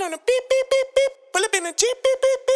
On a beep, beep, beep, beep. Pull up in a Jeep, beep, beep.